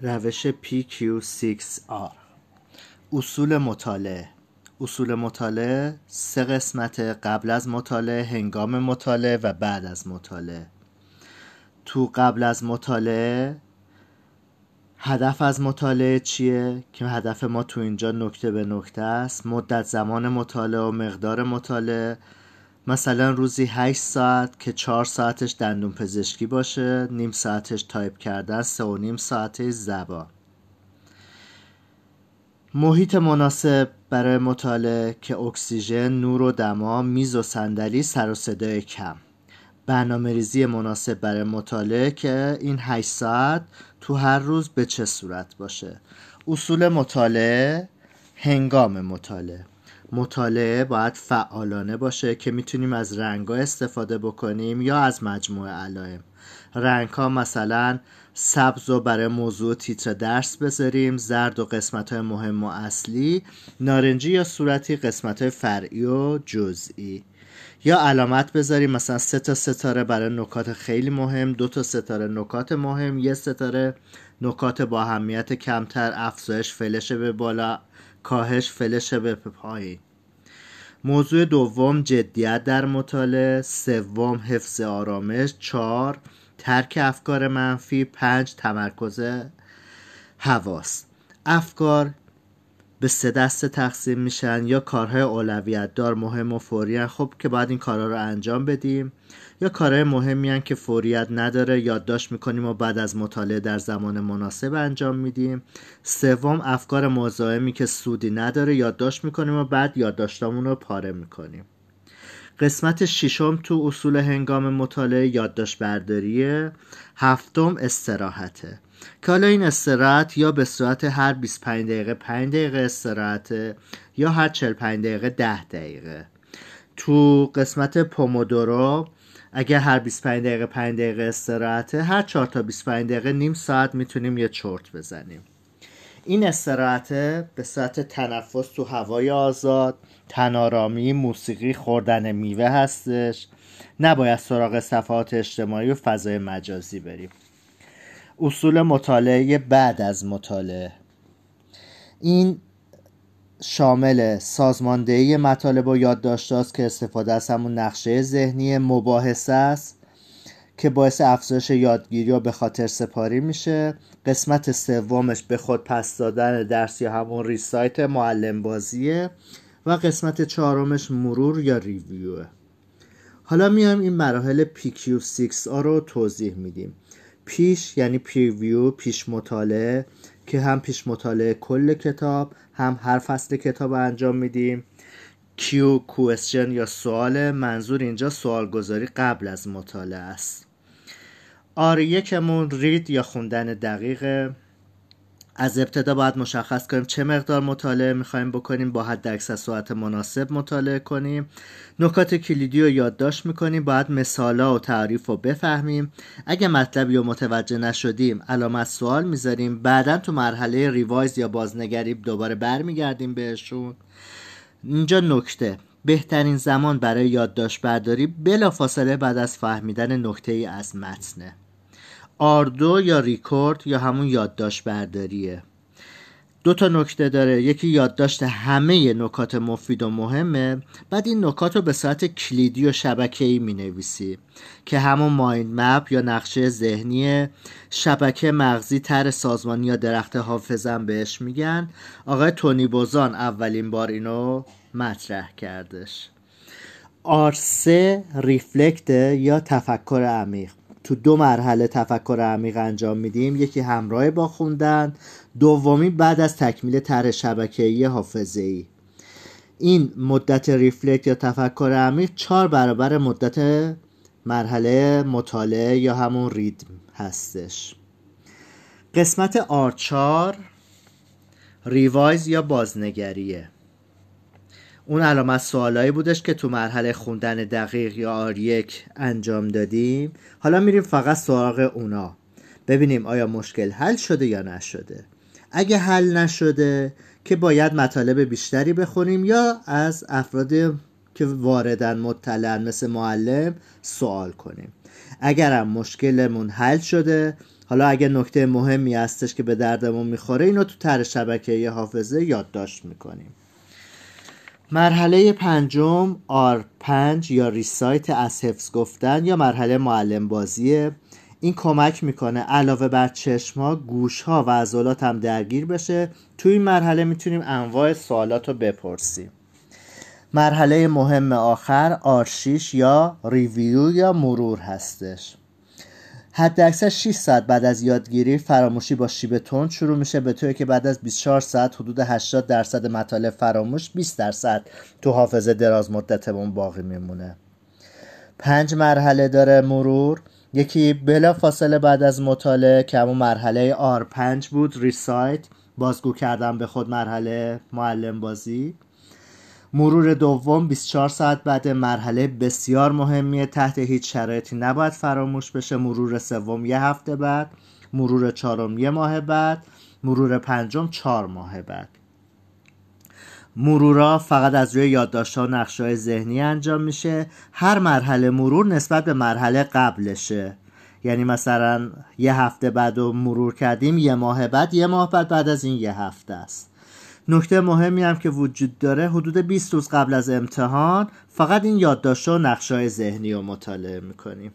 روش PQ6R اصول مطالعه. اصول مطالعه سه قسمت قبل از مطالعه هنگام مطالعه و بعد از مطالعه. تو قبل از مطالعه هدف از مطالعه چیه؟ که هدف ما تو اینجا نکته به نکته است. مدت زمان مطالعه و مقدار مطالعه. مثلا روزی 8 ساعت که 4 ساعتش دندون پزشکی باشه نیم ساعتش تایپ کردن سه و نیم ساعتش زبان. محیط مناسب برای مطالعه که اکسیژن، نور و دما، میز و صندلی، سر و صدای کم. برنامه ریزی مناسب برای مطالعه که این 8 ساعت تو هر روز به چه صورت باشه. اصول مطالعه هنگام مطالعه. مطالعه باید فعالانه باشه که می‌تونیم از رنگ استفاده بکنیم یا از مجموعه علائم. رنگ ها مثلا سبز رو برای موضوع تیتر درس بذاریم زرد و قسمت های مهم و اصلی نارنجی یا صورتی قسمت های فرعی و جزئی. یا علامت بذاریم مثلا سه تا ستاره برای نکات خیلی مهم دو تا ستاره نکات مهم یه ستاره نکات با اهمیت کمتر افزایش فلش به بالا کاهش فلش به پایین موضوع دوم جدیت در مطالعه. سوم حفظ آرامش. چهار ترک افکار منفی. پنج تمرکز حواس. افکار به سه دسته تقسیم میشن یا کارهای اولویت دار مهم و فوری خب که باید این کارها رو انجام بدیم. یا کارهای مهمی هن که فوریت نداره یادداشت می‌کنیم و بعد از مطالعه در زمان مناسب انجام میدیم. سوم افکار مزاحمی که سودی نداره یادداشت می‌کنیم و بعد یادداشتامون رو پاره می‌کنیم. قسمت ششم تو اصول هنگام مطالعه یادداشت برداریه. هفتم استراحته. که حالا این استراحت یا به صورت هر 25 دقیقه 5 دقیقه استراحته یا هر 45 دقیقه 10 دقیقه. تو قسمت پومودورو اگر هر 25 دقیقه 5 دقیقه استراحته هر 4 تا 25 دقیقه نیم ساعت می‌تونیم یه چرت بزنیم. این استراحت به صورت تنفس تو هوای آزاد تنارامی موسیقی خوردن میوه هستش. نباید سراغ صفحات اجتماعی و فضای مجازی بریم. اصول مطالعه بعد از مطالعه. این شامل سازماندهی مطالب و یادداشت است که استفاده از همون نقشه ذهنی مباحثه است که باعث افزایش یادگیری و به خاطر سپاری میشه. قسمت سومش به خود پس دادن درس یا همون ریسایت معلم بازیه و قسمت چهارمش مرور یا ریویوه. حالا میایم این مراحل PQ6 ها رو توضیح میدیم. پیش یعنی پریویو پیش مطالعه که هم پیش مطالعه کل کتاب هم هر فصل کتاب انجام میدیم. کیو کوشن یا سوال منظور اینجا سوال گذاری قبل از مطالعه است. آر یکمون رید یا خوندن دقیقه. از ابتدا باید مشخص کنیم چه مقدار مطالعه می‌خوایم بکنیم با حد اکثر ساعت مناسب مطالعه کنیم. نکات کلیدی رو یادداشت می‌کنیم باید مثالا و تعریف رو بفهمیم. اگه مطلبی رو متوجه نشدیم علامت سوال می‌ذاریم. بعدا تو مرحله ریوایز یا بازنگری دوباره برمیگردیم بهشون. اینجا نکته. بهترین زمان برای یادداشت برداری بلافاصله بعد از فهمیدن نکته ای از متنه آردو یا ریکورد یا همون یادداشت برداریه. دو تا نکته داره. یکی یادداشت همه نکات مفید و مهمه. بعد این نکات رو به صورت کلیدی و شبکه‌ای می نویسی که همون مایند مپ یا نقشه ذهنی شبکه مغزی تر سازمانی یا درخت حافظم بهش میگن. آقای تونی بوزان اولین بار اینو مطرح کردش. آرسه ریفلکت یا تفکر عمیق. تو دو مرحله تفکر عمیق انجام میدیم. یکی همراه با خوندن دومی بعد از تکمیل طرح شبکه‌ای حافظه‌ای. این مدت ریفلکت یا تفکر عمیق چهار برابر مدت مرحله مطالعه یا همون ریدم هستش. قسمت آرچار ریوایز یا بازنگریه. اون علامت سوالایی بودش که تو مرحله خوندن دقیق یا آر یک انجام دادیم. حالا میریم فقط سراغ اونا. ببینیم آیا مشکل حل شده یا نشده. اگه حل نشده که باید مطالب بیشتری بخونیم یا از افرادی که واردن مطلعن مثل معلم سوال کنیم. اگرم مشکلمون حل شده حالا اگه نکته مهمی هستش که به دردمون می‌خوره اینو تو تر شبکه حافظه یادداشت می‌کنیم. مرحله پنجم R5 یا ریسایت از حفظ گفتن یا مرحله معلم بازیه این کمک می‌کنه علاوه بر چشم ها گوش ها و عضلات هم درگیر بشه. تو این مرحله می‌تونیم انواع سوالات رو بپرسیم. مرحله مهم آخر آرشیش یا ریویو یا مرور هستش. حد اکثر 6 ساعت بعد از یادگیری فراموشی با شیب تند شروع میشه به طوری که بعد از 24 ساعت حدود 80 درصد مطالب فراموش 20 درصد تو حافظه دراز مدتمون باقی میمونه. پنج مرحله داره مرور. یکی بلا فاصله بعد از مطالعه که همون مرحله R5 بود ریسایت بازگو کردن به خود مرحله معلم بازی. مرور دوم 24 ساعت بعد مرحله بسیار مهمیه. تحت هیچ شرایطی نباید فراموش بشه. مرور سوم یه هفته بعد مرور چهارم یه ماه بعد مرور پنجم چهار ماه بعد. مرورا فقط از روی یادداشت و نقشه ذهنی انجام میشه. هر مرحله مرور نسبت به مرحله قبلشه. یعنی مثلا یه هفته بعد رو مرور کردیم یه ماه بعد یه ماه بعد بعد از این یه هفته است. نکته مهمی هم که وجود داره حدود 20 روز قبل از امتحان فقط این یادداشت و نقشه ذهنی رو مطالعه می‌کنیم.